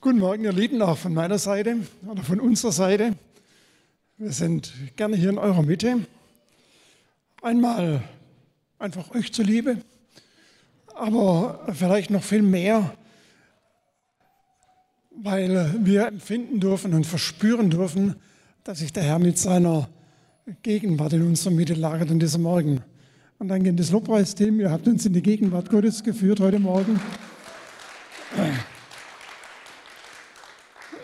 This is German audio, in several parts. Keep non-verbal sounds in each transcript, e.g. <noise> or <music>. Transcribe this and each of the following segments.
Guten Morgen, ihr Lieben, auch von meiner Seite oder von unserer Seite. Wir sind gerne hier in eurer Mitte. Einmal einfach euch zuliebe, aber vielleicht noch viel mehr, weil wir empfinden dürfen und verspüren dürfen, dass sich der Herr mit seiner Gegenwart in unserer Mitte lagert an diesem Morgen. Und dann geht das Lobpreisteam. Ihr habt uns in die Gegenwart Gottes geführt heute Morgen.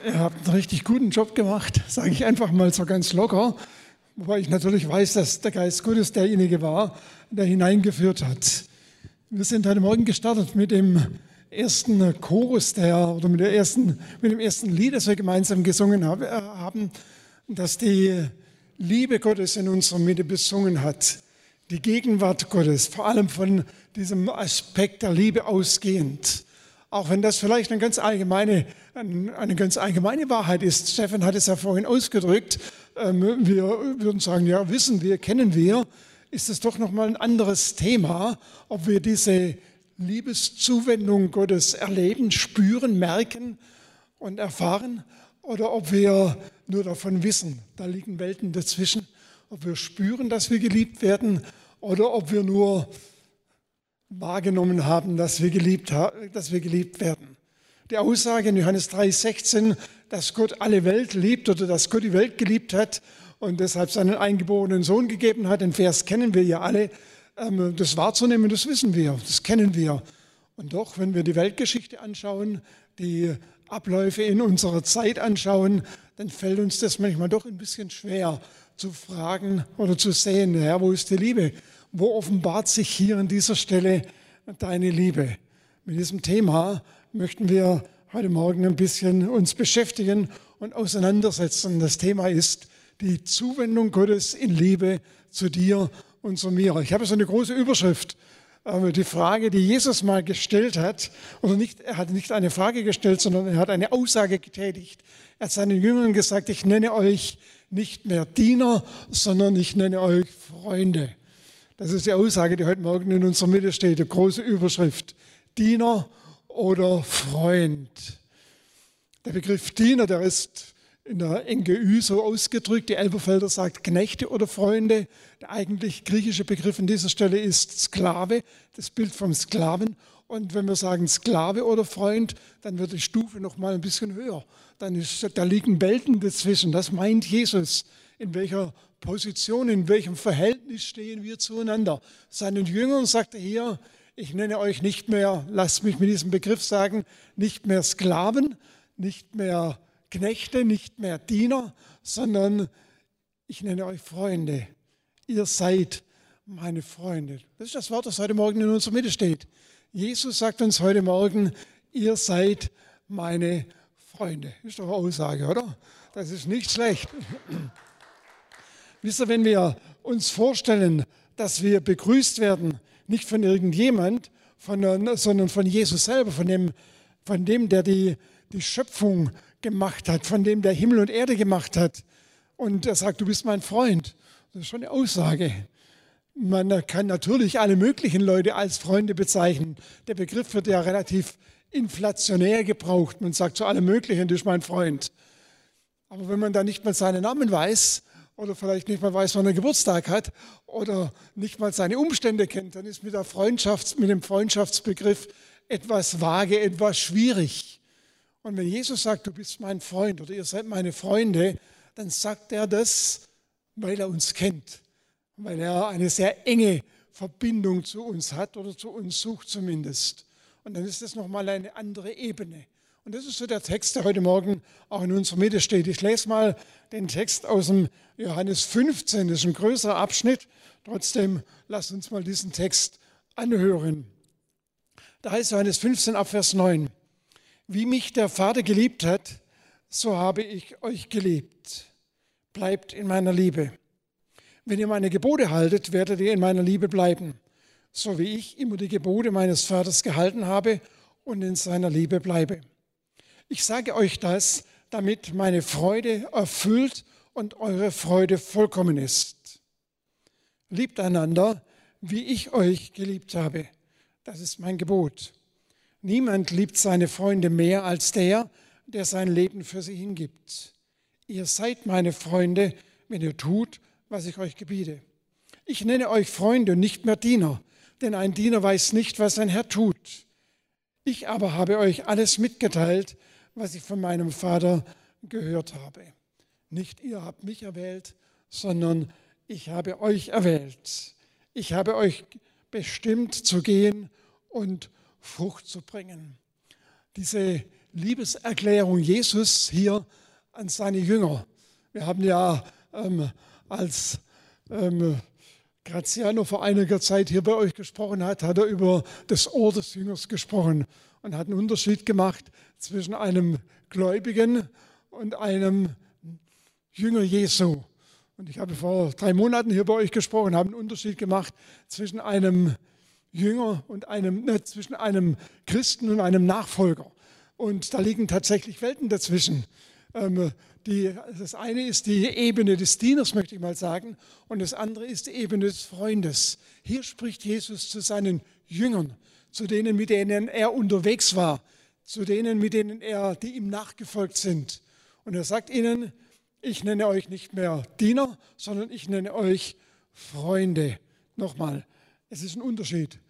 Ihr habt einen richtig guten Job gemacht, sage ich einfach mal so ganz locker. Wobei ich natürlich weiß, dass der Geist Gottes derjenige war, der hineingeführt hat. Wir sind heute Morgen gestartet mit dem ersten Chorus, der, oder mit, der ersten, mit dem ersten Lied, das wir gemeinsam gesungen äh, haben, das die Liebe Gottes in unserer Mitte besungen hat. Die Gegenwart Gottes, vor allem von diesem Aspekt der Liebe ausgehend. Auch wenn das vielleicht eine ganz allgemeine, eine ganz allgemeine Wahrheit ist. Stefan hat es ja vorhin ausgedrückt. Ähm, wir würden sagen, ja, wissen wir, kennen wir. Ist es doch nochmal ein anderes Thema, ob wir diese Liebeszuwendung Gottes erleben, spüren, merken und erfahren oder ob wir nur davon wissen. Da liegen Welten dazwischen. Ob wir spüren, dass wir geliebt werden oder ob wir nur wahrgenommen haben, dass wir geliebt, dass wir geliebt werden. Die Aussage in Johannes 3,16, dass Gott alle Welt liebt oder dass Gott die Welt geliebt hat und deshalb seinen eingeborenen Sohn gegeben hat, den Vers kennen wir ja alle. Ähm, das wahrzunehmen, das wissen wir, das kennen wir. Und doch, wenn wir die Weltgeschichte anschauen, die Abläufe in unserer Zeit anschauen, dann fällt uns das manchmal doch ein bisschen schwer zu fragen oder zu sehen, Herr, wo ist die Liebe? Wo offenbart sich hier an dieser Stelle deine Liebe? Mit diesem Thema möchten wir heute Morgen ein bisschen uns beschäftigen und auseinandersetzen. Das Thema ist die Zuwendung Gottes in Liebe zu dir und zu mir. Ich habe so eine große Überschrift. Die Frage, die Jesus mal gestellt hat, oder nicht, er hat nicht eine Frage gestellt, sondern er hat eine Aussage getätigt. Er hat seinen Jüngern gesagt, ich nenne euch nicht mehr Diener, sondern ich nenne euch Freunde. Das ist die Aussage, die heute Morgen in unserer Mitte steht, die große Überschrift. Diener oder Freund. Der Begriff Diener, der ist in der NGÜ so ausgedrückt. Die Elberfelder sagt Knechte oder Freunde. Der eigentlich griechische Begriff an dieser Stelle ist Sklave, das Bild vom Sklaven. Und wenn wir sagen Sklave oder Freund, dann wird die Stufe noch mal ein bisschen höher. Dann ist, da liegen Welten dazwischen. Das meint Jesus. In welcher Position, in welchem Verhältnis stehen wir zueinander. Seinen Jüngern sagt er hier, ich nenne euch nicht mehr, lasst mich mit diesem Begriff sagen, nicht mehr Sklaven, nicht mehr Knechte, nicht mehr Diener, sondern ich nenne euch Freunde. Ihr seid meine Freunde. Das ist das Wort, das heute Morgen in unserer Mitte steht. Jesus sagt uns heute Morgen, ihr seid meine Freunde. Ist doch eine Aussage, oder? Das ist nicht schlecht. Wisst ihr, wenn wir uns vorstellen, dass wir begrüßt werden, nicht von irgendjemand, von, sondern von Jesus selber, von dem, von dem der die, die Schöpfung gemacht hat, von dem der Himmel und Erde gemacht hat. Und er sagt, du bist mein Freund. Das ist schon eine Aussage. Man kann natürlich alle möglichen Leute als Freunde bezeichnen. Der Begriff wird ja relativ inflationär gebraucht. Man sagt zu allem Möglichen, du bist mein Freund. Aber wenn man da nicht mal seinen Namen weiß, oder vielleicht nicht mal weiß, wann er Geburtstag hat oder nicht mal seine Umstände kennt, dann ist mit, der Freundschafts-, mit dem Freundschaftsbegriff etwas vage, etwas schwierig. Und wenn Jesus sagt, du bist mein Freund oder ihr seid meine Freunde, dann sagt er das, weil er uns kennt, weil er eine sehr enge Verbindung zu uns hat oder zu uns sucht zumindest. Und dann ist das nochmal eine andere Ebene. Und das ist so der Text, der heute Morgen auch in unserer Mitte steht. Ich lese mal den Text aus dem Johannes 15, das ist ein größerer Abschnitt. Trotzdem lasst uns mal diesen Text anhören. Da heißt Johannes 15 ab Vers 9, wie mich der Vater geliebt hat, so habe ich euch geliebt. Bleibt in meiner Liebe. Wenn ihr meine Gebote haltet, werdet ihr in meiner Liebe bleiben, so wie ich immer die Gebote meines Vaters gehalten habe und in seiner Liebe bleibe. Ich sage euch das, damit meine Freude erfüllt und eure Freude vollkommen ist. Liebt einander, wie ich euch geliebt habe. Das ist mein Gebot. Niemand liebt seine Freunde mehr als der, der sein Leben für sie hingibt. Ihr seid meine Freunde, wenn ihr tut, was ich euch gebiete. Ich nenne euch Freunde und nicht mehr Diener, denn ein Diener weiß nicht, was sein Herr tut. Ich aber habe euch alles mitgeteilt, was ich von meinem Vater gehört habe. Nicht ihr habt mich erwählt, sondern ich habe euch erwählt. Ich habe euch bestimmt zu gehen und Frucht zu bringen. Diese Liebeserklärung Jesus hier an seine Jünger. Wir haben ja ähm, als ähm, Graziano vor einiger Zeit hier bei euch gesprochen hat, hat er über das Ohr des Jüngers gesprochen und hat einen Unterschied gemacht zwischen einem Gläubigen und einem Jünger Jesu. Und ich habe vor drei Monaten hier bei euch gesprochen, habe einen Unterschied gemacht zwischen einem Jünger und einem, ne, zwischen einem Christen und einem Nachfolger. Und da liegen tatsächlich Welten dazwischen. Ähm, die, das eine ist die Ebene des Dieners, möchte ich mal sagen, und das andere ist die Ebene des Freundes. Hier spricht Jesus zu seinen Jüngern, zu denen, mit denen er unterwegs war, zu denen, mit denen er, die ihm nachgefolgt sind. Und er sagt ihnen, ich nenne euch nicht mehr Diener, sondern ich nenne euch Freunde. Nochmal, es ist ein Unterschied.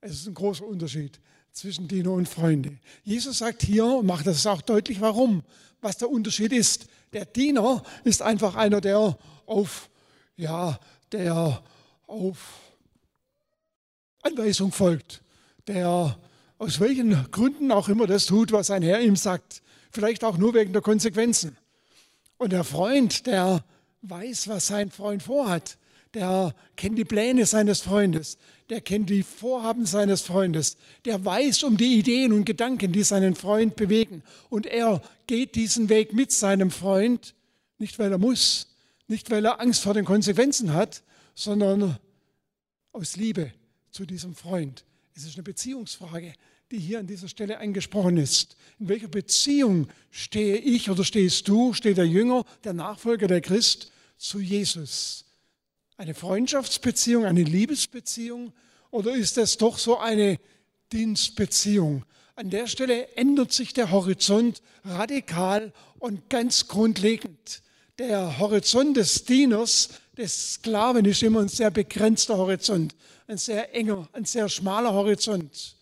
Es ist ein großer Unterschied zwischen Diener und Freunde. Jesus sagt hier und macht das auch deutlich, warum, was der Unterschied ist. Der Diener ist einfach einer, der auf, ja, der auf Anweisung folgt, der aus welchen Gründen auch immer das tut, was sein Herr ihm sagt. Vielleicht auch nur wegen der Konsequenzen. Und der Freund, der weiß, was sein Freund vorhat der kennt die Pläne seines Freundes, der kennt die Vorhaben seines Freundes, der weiß um die Ideen und Gedanken, die seinen Freund bewegen. Und er geht diesen Weg mit seinem Freund, nicht weil er muss, nicht weil er Angst vor den Konsequenzen hat, sondern aus Liebe zu diesem Freund. Es ist eine Beziehungsfrage, die hier an dieser Stelle angesprochen ist. In welcher Beziehung stehe ich oder stehst du, steht der Jünger, der Nachfolger, der Christ zu Jesus? eine Freundschaftsbeziehung, eine Liebesbeziehung oder ist es doch so eine Dienstbeziehung? An der Stelle ändert sich der Horizont radikal und ganz grundlegend. Der Horizont des Dieners, des Sklaven ist immer ein sehr begrenzter Horizont, ein sehr enger, ein sehr schmaler Horizont.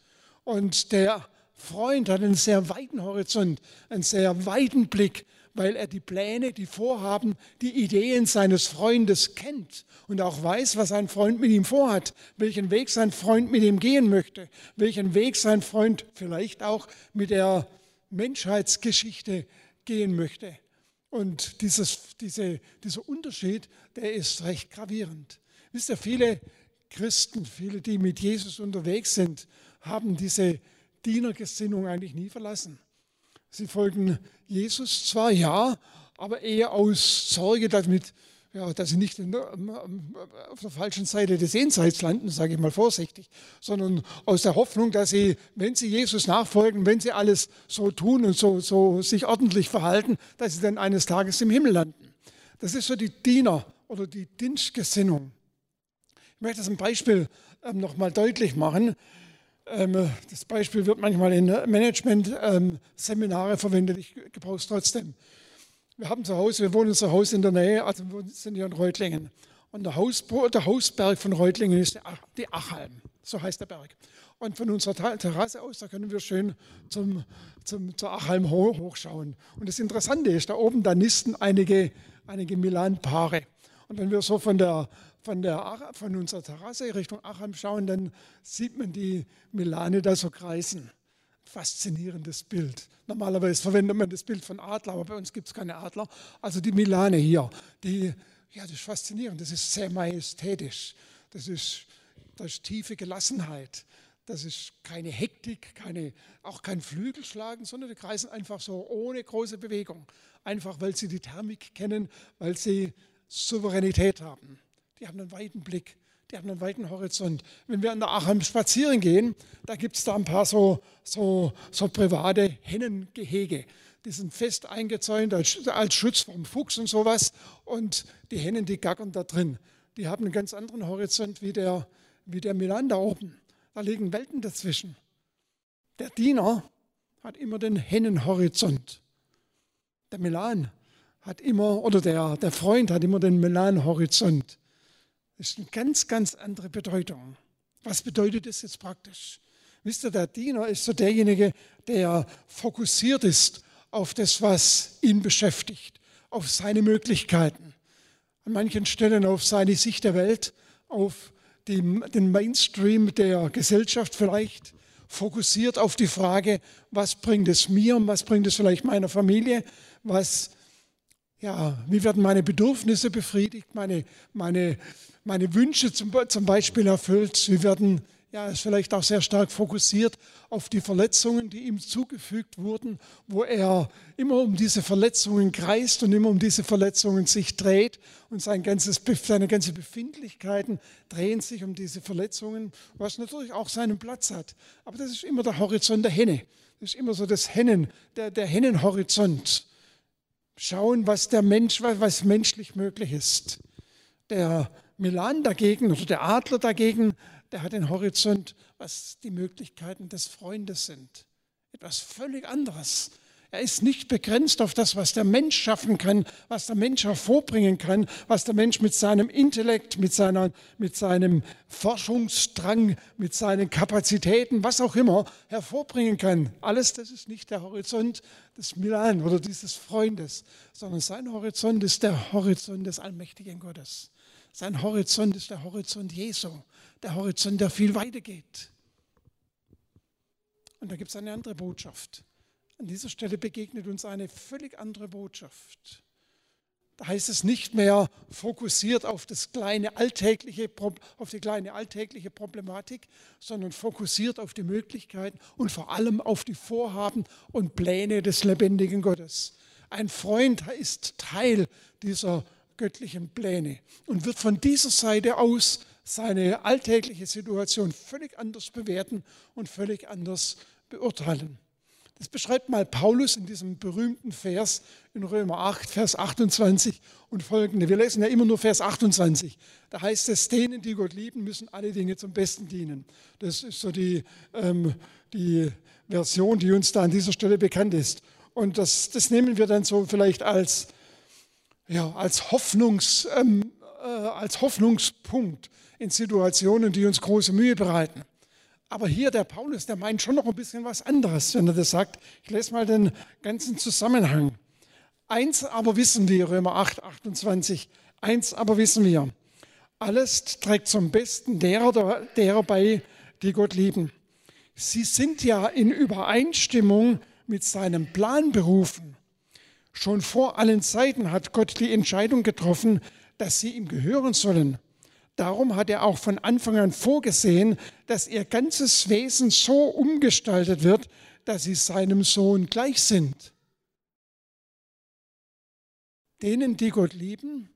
Und der Freund hat einen sehr weiten Horizont, einen sehr weiten Blick, weil er die Pläne, die Vorhaben, die Ideen seines Freundes kennt und auch weiß, was sein Freund mit ihm vorhat, welchen Weg sein Freund mit ihm gehen möchte, welchen Weg sein Freund vielleicht auch mit der Menschheitsgeschichte gehen möchte. Und dieses, diese, dieser Unterschied, der ist recht gravierend. Wisst ihr, viele Christen, viele, die mit Jesus unterwegs sind, haben diese Dienergesinnung eigentlich nie verlassen. Sie folgen Jesus zwar, ja, aber eher aus Sorge damit, ja, dass sie nicht in, auf der falschen Seite des Jenseits landen, sage ich mal vorsichtig, sondern aus der Hoffnung, dass sie, wenn sie Jesus nachfolgen, wenn sie alles so tun und so, so sich ordentlich verhalten, dass sie dann eines Tages im Himmel landen. Das ist so die Diener- oder die Dienstgesinnung. Ich möchte das ein Beispiel ähm, nochmal deutlich machen. Ähm, das Beispiel wird manchmal in Management-Seminare verwendet. Ich gebrauche es trotzdem. Wir haben zu Hause, wir wohnen zu Hause in der Nähe, also wir sind hier in Reutlingen. Und der, Haus, der Hausberg von Reutlingen ist die Achalm, so heißt der Berg. Und von unserer Terrasse aus, da können wir schön zum, zum, zur Achalm hochschauen. Und das Interessante ist, da oben, da nisten einige, einige Milan-Paare. Und wenn wir so von der von, der, von unserer Terrasse Richtung Acham schauen, dann sieht man die Milane da so kreisen. Faszinierendes Bild. Normalerweise verwendet man das Bild von Adler, aber bei uns gibt es keine Adler. Also die Milane hier, die, ja, das ist faszinierend, das ist sehr majestätisch, das ist, das ist tiefe Gelassenheit, das ist keine Hektik, keine, auch kein Flügelschlagen, sondern die kreisen einfach so ohne große Bewegung. Einfach weil sie die Thermik kennen, weil sie Souveränität haben die haben einen weiten Blick, die haben einen weiten Horizont. Wenn wir an der Acham spazieren gehen, da gibt es da ein paar so, so, so private Hennengehege. Die sind fest eingezäunt als, als Schutz vom Fuchs und sowas. Und die Hennen, die gackern da drin. Die haben einen ganz anderen Horizont wie der, wie der Milan da oben. Da liegen Welten dazwischen. Der Diener hat immer den Hennenhorizont. Der Milan hat immer, oder der, der Freund hat immer den Milan-Horizont. Das ist eine ganz, ganz andere Bedeutung. Was bedeutet das jetzt praktisch? Wisst ihr, der Diener ist so derjenige, der fokussiert ist auf das, was ihn beschäftigt, auf seine Möglichkeiten, an manchen Stellen auf seine Sicht der Welt, auf die, den Mainstream der Gesellschaft vielleicht, fokussiert auf die Frage, was bringt es mir, was bringt es vielleicht meiner Familie, was, ja, wie werden meine Bedürfnisse befriedigt, meine, meine, meine Wünsche zum, Beispiel erfüllt, wie werden ja, ist vielleicht auch sehr stark fokussiert auf die Verletzungen, die ihm zugefügt wurden, wo er immer um diese Verletzungen kreist und immer um diese Verletzungen sich dreht und sein ganzes, seine ganzen Befindlichkeiten drehen sich um diese Verletzungen, was natürlich auch seinen Platz hat. Aber das ist immer der Horizont der Henne. Das ist immer so das Hennen, der, der Hennenhorizont. Schauen, was der Mensch, was menschlich möglich ist. Der Milan dagegen oder der Adler dagegen der hat den Horizont, was die Möglichkeiten des Freundes sind. Etwas völlig anderes. Er ist nicht begrenzt auf das, was der Mensch schaffen kann, was der Mensch hervorbringen kann, was der Mensch mit seinem Intellekt, mit, seiner, mit seinem Forschungsdrang, mit seinen Kapazitäten, was auch immer, hervorbringen kann. Alles das ist nicht der Horizont des Milan oder dieses Freundes, sondern sein Horizont ist der Horizont des allmächtigen Gottes. Sein Horizont ist der Horizont Jesu, der Horizont, der viel weiter geht. Und da gibt es eine andere Botschaft. An dieser Stelle begegnet uns eine völlig andere Botschaft. Da heißt es nicht mehr fokussiert auf, das kleine alltägliche, auf die kleine alltägliche Problematik, sondern fokussiert auf die Möglichkeiten und vor allem auf die Vorhaben und Pläne des lebendigen Gottes. Ein Freund ist Teil dieser göttlichen Pläne und wird von dieser Seite aus seine alltägliche Situation völlig anders bewerten und völlig anders beurteilen. Das beschreibt mal Paulus in diesem berühmten Vers in Römer 8, Vers 28 und folgende. Wir lesen ja immer nur Vers 28. Da heißt es, denen, die Gott lieben, müssen alle Dinge zum Besten dienen. Das ist so die, ähm, die Version, die uns da an dieser Stelle bekannt ist. Und das, das nehmen wir dann so vielleicht als, ja, als, Hoffnungs, ähm, äh, als Hoffnungspunkt in Situationen, die uns große Mühe bereiten. Aber hier der Paulus, der meint schon noch ein bisschen was anderes, wenn er das sagt. Ich lese mal den ganzen Zusammenhang. Eins aber wissen wir, Römer 8, 28, eins aber wissen wir, alles trägt zum Besten derer, derer bei, die Gott lieben. Sie sind ja in Übereinstimmung mit seinem Plan berufen. Schon vor allen Zeiten hat Gott die Entscheidung getroffen, dass sie ihm gehören sollen. Darum hat er auch von Anfang an vorgesehen, dass ihr ganzes Wesen so umgestaltet wird, dass sie seinem Sohn gleich sind. Denen, die Gott lieben,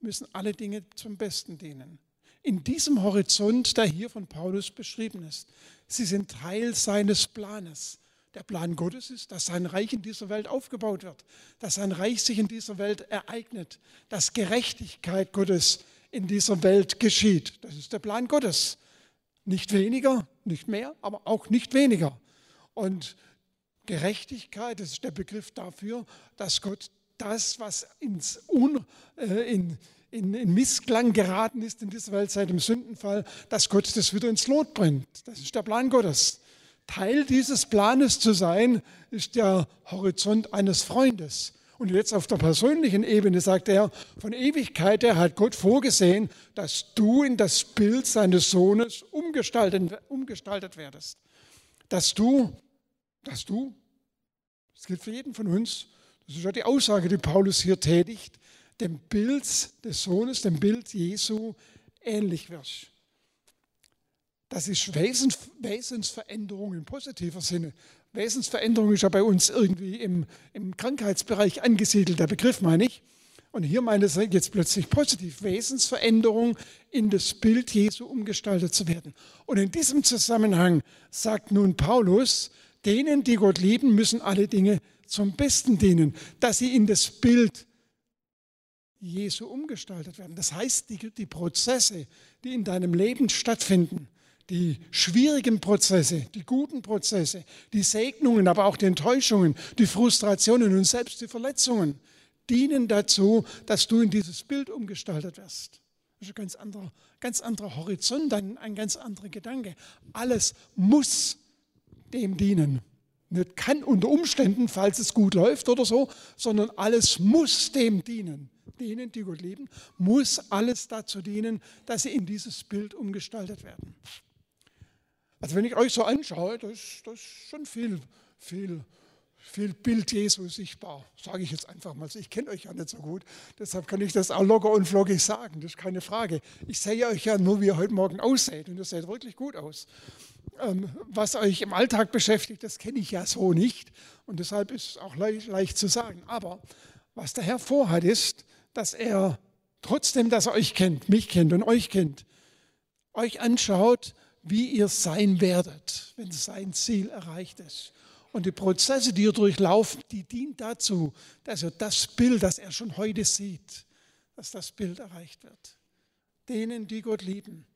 müssen alle Dinge zum Besten dienen. In diesem Horizont, der hier von Paulus beschrieben ist. Sie sind Teil seines Planes. Der Plan Gottes ist, dass sein Reich in dieser Welt aufgebaut wird, dass sein Reich sich in dieser Welt ereignet, dass Gerechtigkeit Gottes in dieser Welt geschieht. Das ist der Plan Gottes. Nicht weniger, nicht mehr, aber auch nicht weniger. Und Gerechtigkeit, das ist der Begriff dafür, dass Gott das, was ins Un, äh, in, in, in, Missklang geraten ist in dieser Welt seit dem Sündenfall, dass Gott das wieder ins Lot bringt. Das ist der Plan Gottes. Teil dieses Planes zu sein, ist der Horizont eines Freundes. Und jetzt auf der persönlichen Ebene sagt er, von Ewigkeit her hat Gott vorgesehen, dass du in das Bild seines Sohnes umgestaltet, umgestaltet werdest. Dass du, dass du, das gilt für jeden von uns, das ist ja die Aussage, die Paulus hier tätigt, dem Bild des Sohnes, dem Bild Jesu ähnlich wirst. Das ist Wesens, Wesensveränderung im positiver Sinne. Wesensveränderung ist ja bei uns irgendwie im, im Krankheitsbereich angesiedelt, der Begriff meine ich. Und hier meine ich jetzt plötzlich positiv, Wesensveränderung in das Bild Jesu umgestaltet zu werden. Und in diesem Zusammenhang sagt nun Paulus, denen, die Gott lieben, müssen alle Dinge zum Besten dienen, dass sie in das Bild Jesu umgestaltet werden. Das heißt, die, die Prozesse, die in deinem Leben stattfinden, die schwierigen Prozesse, die guten Prozesse, die Segnungen, aber auch die Enttäuschungen, die Frustrationen und selbst die Verletzungen dienen dazu, dass du in dieses Bild umgestaltet wirst. Das ist ein ganz anderer, ganz anderer Horizont, ein, ein ganz anderer Gedanke. Alles muss dem dienen. Nicht kann unter Umständen, falls es gut läuft oder so, sondern alles muss dem dienen. Denen, die Gott lieben, muss alles dazu dienen, dass sie in dieses Bild umgestaltet werden. Also wenn ich euch so anschaue, das, das ist schon viel, viel, viel Bild Jesu sichtbar, sage ich jetzt einfach mal. Ich kenne euch ja nicht so gut, deshalb kann ich das auch locker und flockig sagen, das ist keine Frage. Ich sehe euch ja nur, wie ihr heute Morgen ausseht und ihr seht wirklich gut aus. Ähm, was euch im Alltag beschäftigt, das kenne ich ja so nicht und deshalb ist es auch leicht, leicht zu sagen. Aber was der Herr vorhat, ist, dass er trotzdem, dass er euch kennt, mich kennt und euch kennt, euch anschaut, wie ihr sein werdet, wenn sein Ziel erreicht ist. Und die Prozesse, die ihr durchlaufen, die dienen dazu, dass ihr das Bild, das er schon heute sieht, dass das Bild erreicht wird. Denen, die Gott lieben,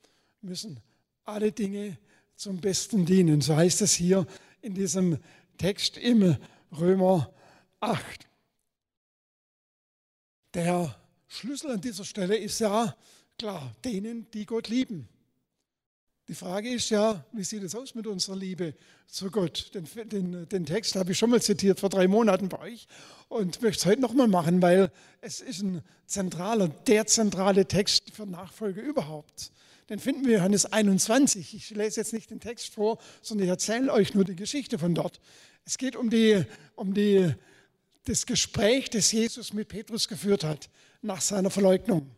müssen alle Dinge zum Besten dienen. So heißt es hier in diesem Text im Römer 8. Der Schlüssel an dieser Stelle ist ja klar, denen, die Gott lieben. Die Frage ist ja, wie sieht es aus mit unserer Liebe zu Gott? Den, den, den Text habe ich schon mal zitiert vor drei Monaten bei euch und möchte es heute nochmal machen, weil es ist ein zentraler, der zentrale Text für Nachfolge überhaupt. Den finden wir in Johannes 21. Ich lese jetzt nicht den Text vor, sondern ich erzähle euch nur die Geschichte von dort. Es geht um, die, um die, das Gespräch, das Jesus mit Petrus geführt hat nach seiner Verleugnung.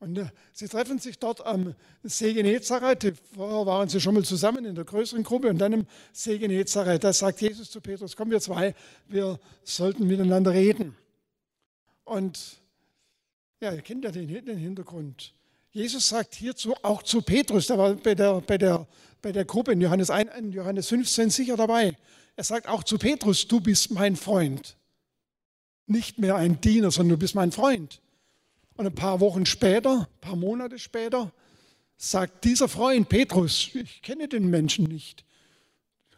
Und äh, sie treffen sich dort am See Genezareth. Vorher waren sie schon mal zusammen in der größeren Gruppe und dann im See Genezareth. Da sagt Jesus zu Petrus, komm wir zwei, wir sollten miteinander reden. Und ja, ihr kennt ja den, den Hintergrund. Jesus sagt hierzu auch zu Petrus, der war bei der, bei der, bei der Gruppe in Johannes, 1, in Johannes 15 sicher dabei. Er sagt auch zu Petrus, du bist mein Freund. Nicht mehr ein Diener, sondern du bist mein Freund. Und ein paar Wochen später, ein paar Monate später, sagt dieser Freund Petrus, ich kenne den Menschen nicht,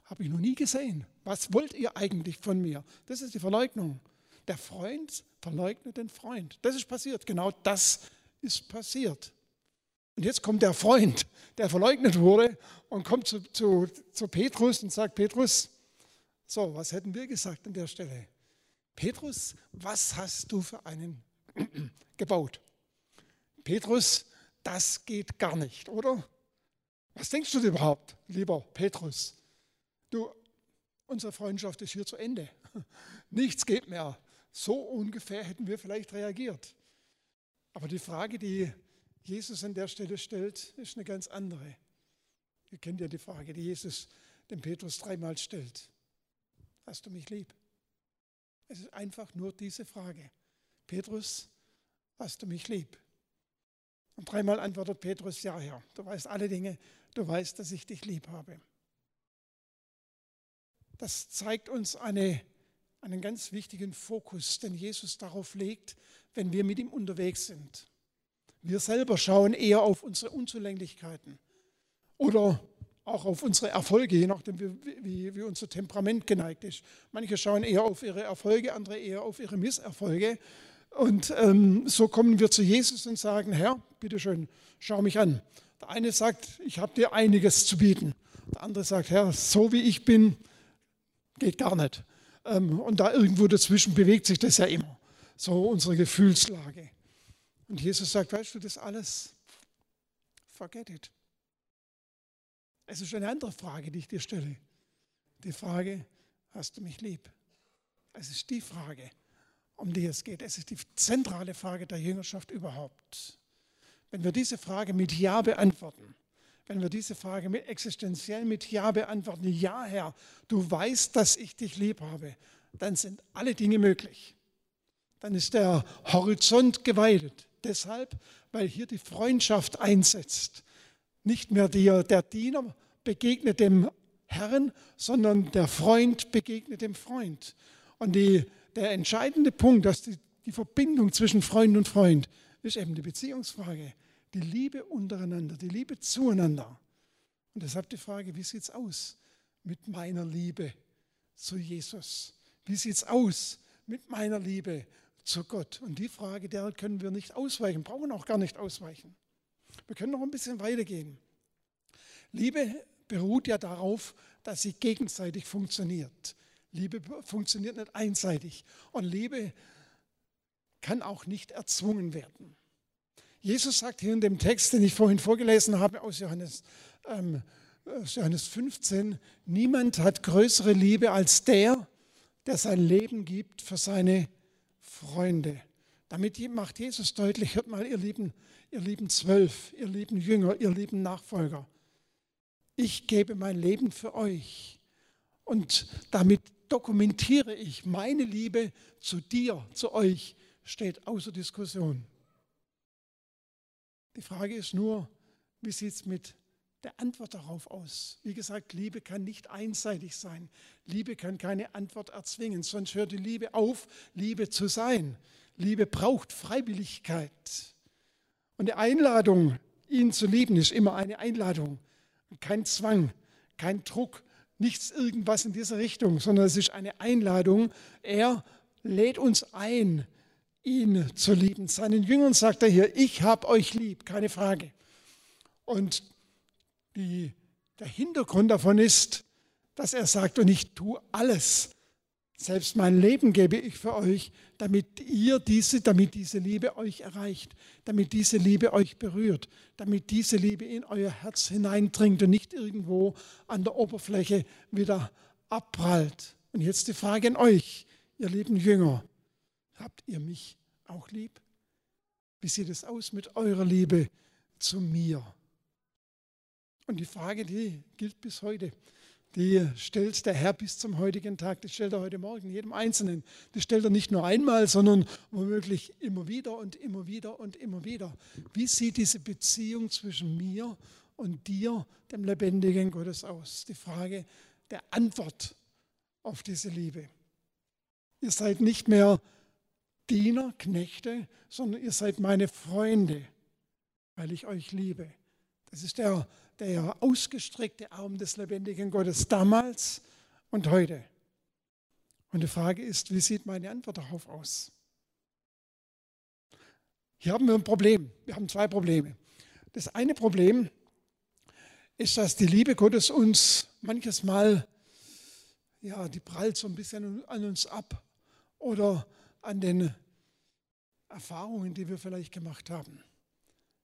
habe ich noch nie gesehen. Was wollt ihr eigentlich von mir? Das ist die Verleugnung. Der Freund verleugnet den Freund. Das ist passiert. Genau das ist passiert. Und jetzt kommt der Freund, der verleugnet wurde, und kommt zu, zu, zu Petrus und sagt, Petrus, so, was hätten wir gesagt an der Stelle? Petrus, was hast du für einen <clears throat> gebaut. Petrus, das geht gar nicht, oder? Was denkst du überhaupt, lieber Petrus? Du, unsere Freundschaft ist hier zu Ende. <laughs> Nichts geht mehr. So ungefähr hätten wir vielleicht reagiert. Aber die Frage, die Jesus an der Stelle stellt, ist eine ganz andere. Ihr kennt ja die Frage, die Jesus dem Petrus dreimal stellt. Hast du mich lieb? Es ist einfach nur diese Frage. Petrus, hast du mich lieb? Und dreimal antwortet Petrus, ja, Herr, du weißt alle Dinge, du weißt, dass ich dich lieb habe. Das zeigt uns eine, einen ganz wichtigen Fokus, den Jesus darauf legt, wenn wir mit ihm unterwegs sind. Wir selber schauen eher auf unsere Unzulänglichkeiten oder auch auf unsere Erfolge, je nachdem, wie, wie, wie, unser Temperament geneigt ist. Manche schauen eher auf ihre Erfolge, andere eher auf ihre Misserfolge. Und ähm, so kommen wir zu Jesus und sagen, Herr, bitteschön, schau mich an. Der eine sagt, ich habe dir einiges zu bieten. Der andere sagt, Herr, so wie ich bin, geht gar nicht. Ähm, und da irgendwo dazwischen bewegt sich das ja immer. So unsere Gefühlslage. Und Jesus sagt, weißt du, das alles, forget it. Es ist eine andere Frage, die ich dir stelle. Die Frage, hast du mich lieb? Es ist die Frage um die es geht. Es ist die zentrale Frage der Jüngerschaft überhaupt. Wenn wir diese Frage mit Ja beantworten, wenn wir diese Frage mit existenziell mit Ja beantworten, ja Herr, du weißt, dass ich dich lieb habe, dann sind alle Dinge möglich. Dann ist der Horizont geweitet. Deshalb, weil hier die Freundschaft einsetzt. Nicht mehr der, der Diener begegnet dem Herrn, sondern der Freund begegnet dem Freund. Und die der entscheidende Punkt, dass die, die Verbindung zwischen Freund und Freund ist eben die Beziehungsfrage, die Liebe untereinander, die Liebe zueinander. Und deshalb die Frage, wie sieht es aus mit meiner Liebe zu Jesus? Wie sieht es aus mit meiner Liebe zu Gott? Und die Frage, der können wir nicht ausweichen, brauchen auch gar nicht ausweichen. Wir können noch ein bisschen weitergehen. Liebe beruht ja darauf, dass sie gegenseitig funktioniert. Liebe funktioniert nicht einseitig. Und Liebe kann auch nicht erzwungen werden. Jesus sagt hier in dem Text, den ich vorhin vorgelesen habe aus Johannes, ähm, aus Johannes 15, niemand hat größere Liebe als der, der sein Leben gibt für seine Freunde. Damit macht Jesus deutlich, hört mal, ihr lieben, ihr lieben Zwölf, ihr lieben Jünger, ihr lieben Nachfolger, ich gebe mein Leben für euch. Und damit dokumentiere ich meine Liebe zu dir, zu euch, steht außer Diskussion. Die Frage ist nur, wie sieht es mit der Antwort darauf aus? Wie gesagt, Liebe kann nicht einseitig sein. Liebe kann keine Antwort erzwingen, sonst hört die Liebe auf, Liebe zu sein. Liebe braucht Freiwilligkeit. Und die Einladung, ihn zu lieben, ist immer eine Einladung. Kein Zwang, kein Druck, nichts irgendwas in dieser Richtung, sondern es ist eine Einladung. Er lädt uns ein, ihn zu lieben. Seinen Jüngern sagt er hier, ich habe euch lieb, keine Frage. Und die, der Hintergrund davon ist, dass er sagt, und ich tue alles, selbst mein Leben gebe ich für euch, damit ihr diese, damit diese Liebe euch erreicht, damit diese Liebe euch berührt, damit diese Liebe in euer Herz hineindringt und nicht irgendwo an der Oberfläche wieder abprallt. Und jetzt die Frage an euch, ihr lieben Jünger. Habt ihr mich auch lieb? Wie sieht es aus mit eurer Liebe zu mir? Und die Frage, die gilt bis heute. Die stellt der Herr bis zum heutigen Tag, die stellt er heute Morgen jedem Einzelnen. Die stellt er nicht nur einmal, sondern womöglich immer wieder und immer wieder und immer wieder. Wie sieht diese Beziehung zwischen mir und dir, dem lebendigen Gottes, aus? Die Frage der Antwort auf diese Liebe. Ihr seid nicht mehr Diener, Knechte, sondern ihr seid meine Freunde, weil ich euch liebe. Das ist der, der ausgestreckte Arm des lebendigen Gottes damals und heute. Und die Frage ist, wie sieht meine Antwort darauf aus? Hier haben wir ein Problem. Wir haben zwei Probleme. Das eine Problem ist, dass die Liebe Gottes uns manches Mal, ja, die prallt so ein bisschen an uns ab oder an den Erfahrungen, die wir vielleicht gemacht haben.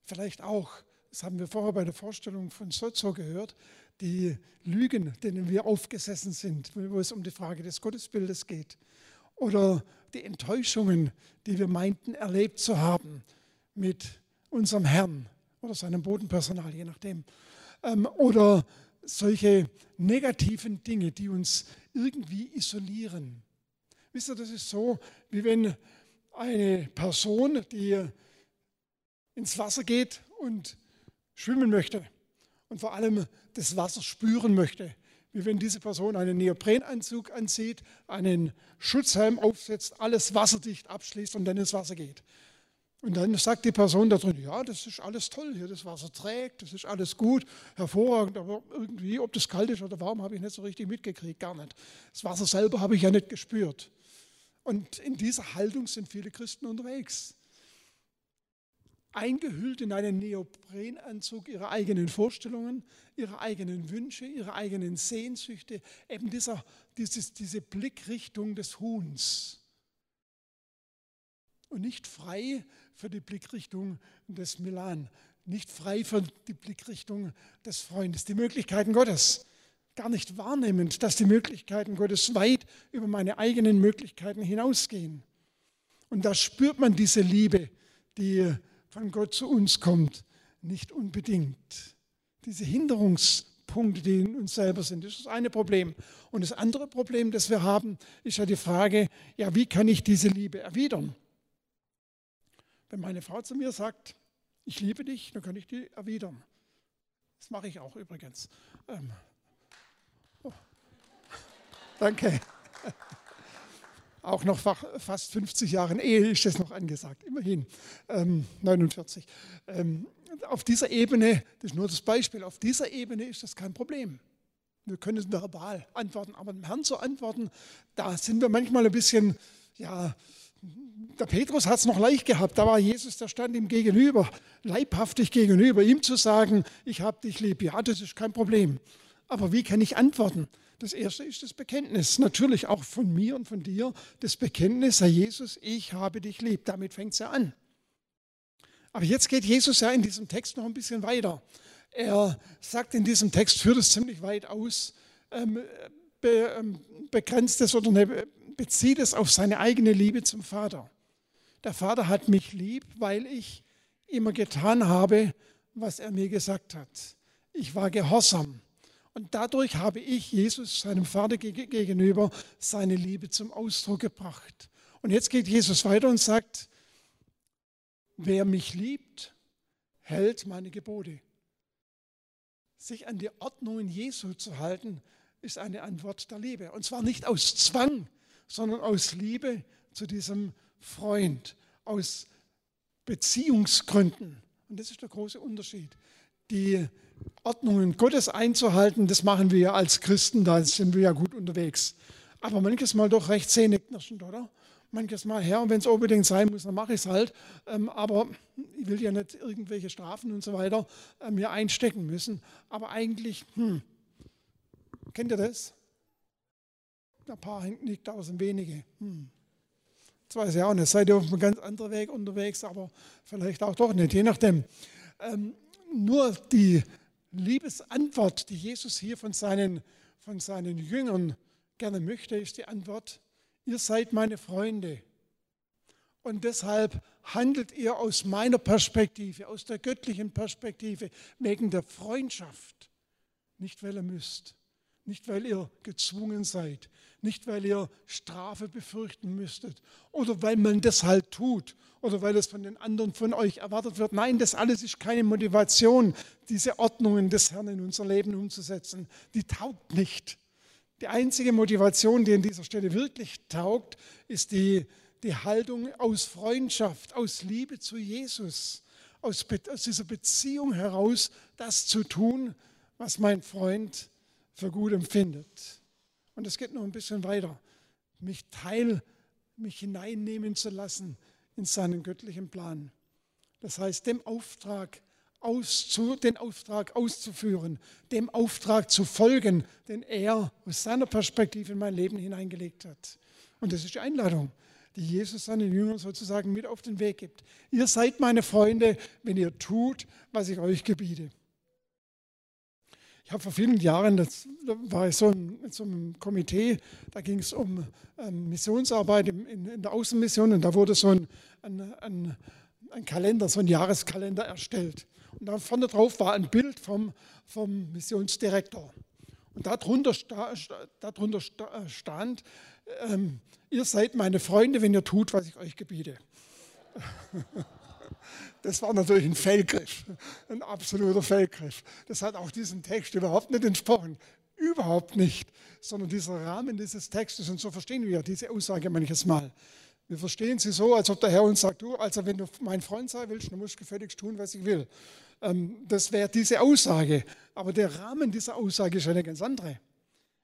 Vielleicht auch das haben wir vorher bei der Vorstellung von Sozo gehört, die Lügen, denen wir aufgesessen sind, wo es um die Frage des Gottesbildes geht. Oder die Enttäuschungen, die wir meinten erlebt zu haben mit unserem Herrn oder seinem Bodenpersonal, je nachdem. Ähm, oder solche negativen Dinge, die uns irgendwie isolieren. Wisst ihr, das ist so, wie wenn eine Person, die ins Wasser geht und schwimmen möchte und vor allem das Wasser spüren möchte, wie wenn diese Person einen Neoprenanzug anzieht, einen Schutzhelm aufsetzt, alles wasserdicht abschließt und dann ins Wasser geht. Und dann sagt die Person da drin, ja, das ist alles toll hier, das Wasser trägt, das ist alles gut, hervorragend, aber irgendwie, ob das kalt ist oder warm, habe ich nicht so richtig mitgekriegt, gar nicht. Das Wasser selber habe ich ja nicht gespürt. Und in dieser Haltung sind viele Christen unterwegs eingehüllt in einen Neoprenanzug ihrer eigenen Vorstellungen, ihrer eigenen Wünsche, ihrer eigenen Sehnsüchte, eben dieser, dieses, diese Blickrichtung des Huhns. Und nicht frei für die Blickrichtung des Milan, nicht frei für die Blickrichtung des Freundes, die Möglichkeiten Gottes. Gar nicht wahrnehmend, dass die Möglichkeiten Gottes weit über meine eigenen Möglichkeiten hinausgehen. Und da spürt man diese Liebe, die von Gott zu uns kommt, nicht unbedingt. Diese Hinderungspunkte, die in uns selber sind, das ist das eine Problem. Und das andere Problem, das wir haben, ist ja die Frage, ja, wie kann ich diese Liebe erwidern? Wenn meine Frau zu mir sagt, ich liebe dich, dann kann ich die erwidern. Das mache ich auch übrigens. Ähm, oh. <laughs> Danke auch noch fast 50 Jahren Ehe ist das noch angesagt, immerhin ähm, 49. Ähm, auf dieser Ebene, das ist nur das Beispiel, auf dieser Ebene ist das kein Problem. Wir können es verbal antworten, aber dem Herrn zu antworten, da sind wir manchmal ein bisschen, ja, der Petrus hat es noch leicht gehabt, da war Jesus, der stand ihm gegenüber, leibhaftig gegenüber, ihm zu sagen, ich habe dich lieb, ja, das ist kein Problem. Aber wie kann ich antworten? Das erste ist das Bekenntnis, natürlich auch von mir und von dir, das Bekenntnis, Herr Jesus, ich habe dich lieb, damit fängt es ja an. Aber jetzt geht Jesus ja in diesem Text noch ein bisschen weiter. Er sagt in diesem Text, führt es ziemlich weit aus, ähm, be, ähm, begrenzt es oder ne, bezieht es auf seine eigene Liebe zum Vater. Der Vater hat mich lieb, weil ich immer getan habe, was er mir gesagt hat. Ich war gehorsam. Und dadurch habe ich Jesus, seinem Vater gegenüber, seine Liebe zum Ausdruck gebracht. Und jetzt geht Jesus weiter und sagt, Wer mich liebt, hält meine Gebote. Sich an die Ordnungen Jesu zu halten, ist eine Antwort der Liebe. Und zwar nicht aus Zwang, sondern aus Liebe zu diesem Freund, aus Beziehungsgründen. Und das ist der große Unterschied. Die Ordnungen Gottes einzuhalten, das machen wir ja als Christen, da sind wir ja gut unterwegs. Aber manches Mal doch recht zähneknirschend, oder? manches Mal her und wenn es unbedingt sein muss, dann mache ich es halt. Ähm, aber ich will ja nicht irgendwelche Strafen und so weiter äh, mir einstecken müssen. Aber eigentlich, hm, kennt ihr das? Ein paar nicht tausend wenige. Hm. Das weiß ich auch nicht. Seid ihr auf einem ganz anderen Weg unterwegs, aber vielleicht auch doch nicht, je nachdem. Ähm, nur die Liebesantwort, die Jesus hier von seinen, von seinen Jüngern gerne möchte, ist die Antwort, ihr seid meine Freunde. Und deshalb handelt ihr aus meiner Perspektive, aus der göttlichen Perspektive, wegen der Freundschaft. Nicht, weil ihr müsst, nicht, weil ihr gezwungen seid, nicht, weil ihr Strafe befürchten müsstet oder weil man das halt tut oder weil es von den anderen von euch erwartet wird. Nein, das alles ist keine Motivation, diese Ordnungen des Herrn in unser Leben umzusetzen. Die taugt nicht. Die einzige Motivation, die an dieser Stelle wirklich taugt, ist die, die Haltung aus Freundschaft, aus Liebe zu Jesus, aus, aus dieser Beziehung heraus, das zu tun, was mein Freund für gut empfindet. Und es geht noch ein bisschen weiter, mich teil, mich hineinnehmen zu lassen in seinen göttlichen Plan. Das heißt, dem Auftrag auszu, den Auftrag auszuführen, dem Auftrag zu folgen, den er aus seiner Perspektive in mein Leben hineingelegt hat. Und das ist die Einladung, die Jesus seinen Jüngern sozusagen mit auf den Weg gibt. Ihr seid meine Freunde, wenn ihr tut, was ich euch gebiete. Ich habe vor vielen Jahren, das war ich so in, in so einem Komitee, da ging es um ähm, Missionsarbeit in, in, in, der Außenmission und da wurde so ein, ein, ein, ein Kalender, so ein Jahreskalender erstellt. Und da vorne drauf war ein Bild vom, vom Missionsdirektor. Und darunter, sta, darunter äh, stand, ähm, ihr seid meine Freunde, wenn ihr tut, was ich euch gebiete. <laughs> Das war natürlich ein Fehlgriff, ein absoluter Fehlgriff. Das hat auch diesem Text überhaupt nicht entsprochen. Überhaupt nicht. Sondern dieser Rahmen dieses Textes, und so verstehen wir diese Aussage manches Mal. Wir verstehen sie so, als ob der Herr uns sagt, du, also wenn du mein Freund sein willst, dann musst du gefälligst tun, was ich will. Ähm, das wäre diese Aussage. Aber der Rahmen dieser Aussage ist eine ganz andere.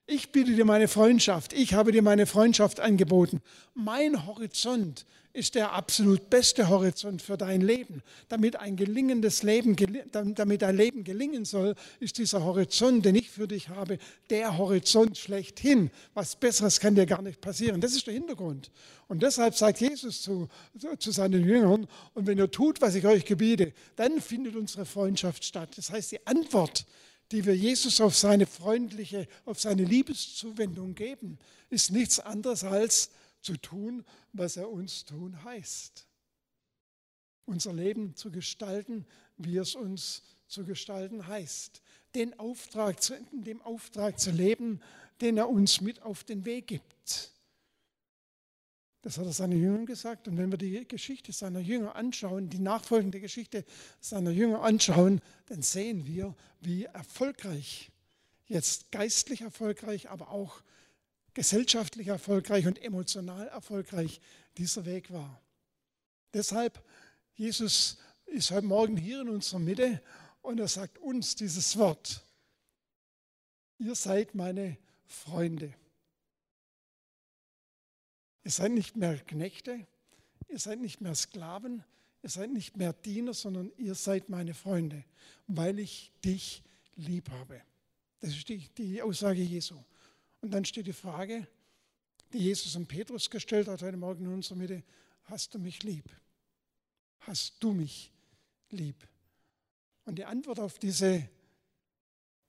Ich biete dir meine Freundschaft. Ich habe dir meine Freundschaft angeboten. Mein Horizont ist der absolut beste Horizont für dein Leben. Damit ein gelingendes Leben, damit dein Leben gelingen soll, ist dieser Horizont, den ich für dich habe, der Horizont schlechthin. Was Besseres kann dir gar nicht passieren. Das ist der Hintergrund. Und deshalb sagt Jesus zu, zu seinen Jüngern, und wenn ihr tut, was ich euch gebiete, dann findet unsere Freundschaft statt. Das heißt, die Antwort die wir Jesus auf seine freundliche, auf seine Liebeszuwendung geben, ist nichts anderes als zu tun, was er uns tun heißt. Unser Leben zu gestalten, wie es uns zu gestalten heißt. Den Auftrag zu, dem Auftrag zu leben, den er uns mit auf den Weg gibt. Das hat er seinen Jüngern gesagt. Und wenn wir die Geschichte seiner Jünger anschauen, die nachfolgende Geschichte seiner Jünger anschauen, dann sehen wir, wie erfolgreich, jetzt geistlich erfolgreich, aber auch gesellschaftlich erfolgreich und emotional erfolgreich dieser Weg war. Deshalb, Jesus ist heute Morgen hier in unserer Mitte und er sagt uns dieses Wort. Ihr seid meine Freunde. Ihr seid nicht mehr Knechte, ihr seid nicht mehr Sklaven, ihr seid nicht mehr Diener, sondern ihr seid meine Freunde, weil ich dich lieb habe. Das ist die, die Aussage Jesu. Und dann steht die Frage, die Jesus und Petrus gestellt hat heute Morgen in unserer Mitte, hast du mich lieb? Hast du mich lieb? Und die Antwort auf diese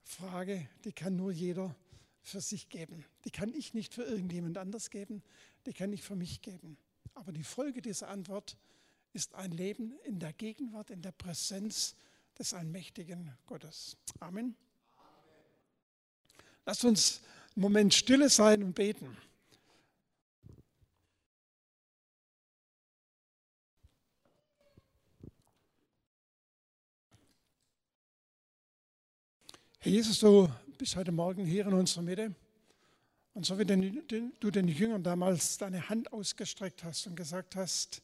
Frage, die kann nur jeder für sich geben. Die kann ich nicht für irgendjemand anders geben, die kann ich für mich geben. Aber die Folge dieser Antwort ist ein Leben in der Gegenwart, in der Präsenz des allmächtigen Gottes. Amen. Lasst uns Moment stille sein und beten. Herr Jesus, du bist heute Morgen hier in unserer Mitte. Und so wie du den Jüngern damals deine Hand ausgestreckt hast und gesagt hast,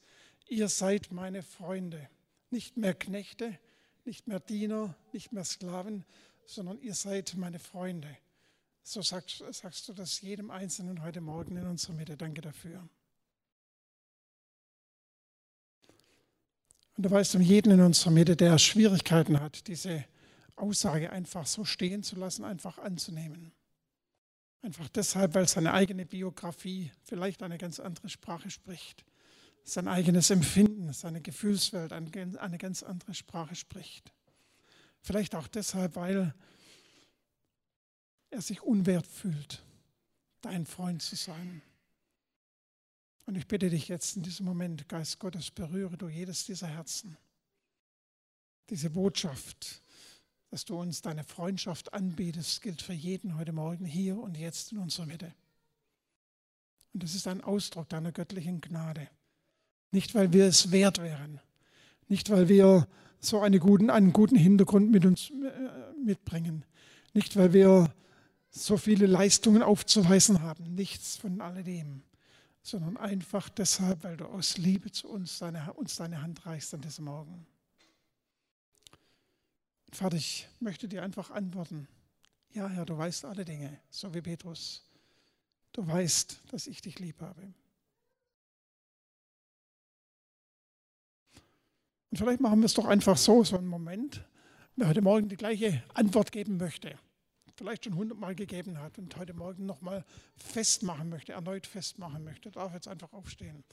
ihr seid meine Freunde, nicht mehr Knechte, nicht mehr Diener, nicht mehr Sklaven, sondern ihr seid meine Freunde. So sagst, sagst du das jedem Einzelnen heute Morgen in unserer Mitte. Danke dafür. Und du weißt um jeden in unserer Mitte, der Schwierigkeiten hat, diese Aussage einfach so stehen zu lassen, einfach anzunehmen. Einfach deshalb, weil seine eigene Biografie vielleicht eine ganz andere Sprache spricht. Sein eigenes Empfinden, seine Gefühlswelt eine ganz andere Sprache spricht. Vielleicht auch deshalb, weil er sich unwert fühlt, dein Freund zu sein. Und ich bitte dich jetzt in diesem Moment, Geist Gottes, berühre du jedes dieser Herzen. Diese Botschaft, dass du uns deine Freundschaft anbietest, gilt für jeden heute Morgen hier und jetzt in unserer Mitte. Und das ist ein Ausdruck deiner göttlichen Gnade. Nicht, weil wir es wert wären, nicht, weil wir so einen guten, einen guten Hintergrund mit uns äh, mitbringen, nicht, weil wir so viele Leistungen aufzuweisen haben, nichts von alledem, sondern einfach deshalb, weil du aus Liebe zu uns deine, uns deine Hand reichst an diesem Morgen. Vater, ich möchte dir einfach antworten. Ja, Herr, du weißt alle Dinge, so wie Petrus. Du weißt, dass ich dich lieb habe. Und vielleicht machen wir es doch einfach so, so einen Moment, wer heute Morgen die gleiche Antwort geben möchte, vielleicht schon hundertmal gegeben hat und heute Morgen nochmal festmachen möchte, erneut festmachen möchte, darf jetzt einfach aufstehen.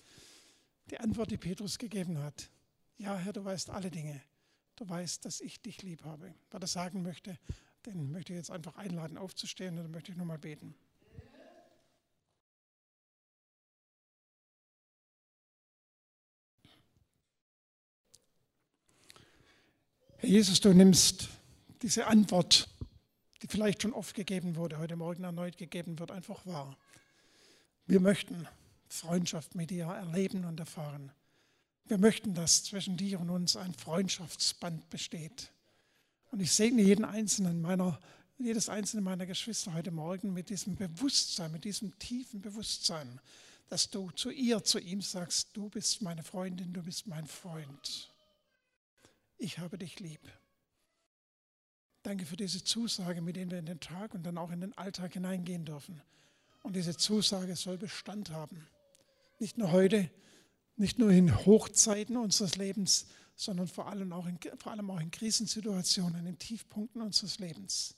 Die Antwort, die Petrus gegeben hat, ja Herr, du weißt alle Dinge du weißt, dass ich dich lieb habe. Wer das sagen möchte, den möchte ich jetzt einfach einladen, aufzustehen und dann möchte ich nochmal beten. Herr Jesus, du nimmst diese Antwort, die vielleicht schon oft gegeben wurde, heute Morgen erneut gegeben wird, einfach wahr. Wir möchten Freundschaft mit dir erleben und erfahren. Wir möchten, dass zwischen dir und uns ein Freundschaftsband besteht. Und ich segne jeden einzelnen meiner, jedes einzelne meiner Geschwister heute Morgen mit diesem Bewusstsein, mit diesem tiefen Bewusstsein, dass du zu ihr, zu ihm sagst, du bist meine Freundin, du bist mein Freund. Ich habe dich lieb. Danke für diese Zusage, mit der wir in den Tag und dann auch in den Alltag hineingehen dürfen. Und diese Zusage soll Bestand haben. Nicht nur heute, nicht nur in Hochzeiten unseres Lebens, sondern vor allem auch in, vor allem auch in Krisensituationen, in Tiefpunkten unseres Lebens.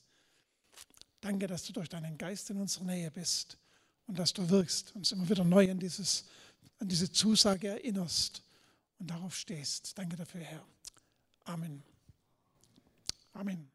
Danke, dass du durch deinen Geist in unserer Nähe bist und dass du wirkst, uns immer wieder neu an, dieses, an diese Zusage erinnerst und darauf stehst. Danke dafür, Herr. Amen. Amen.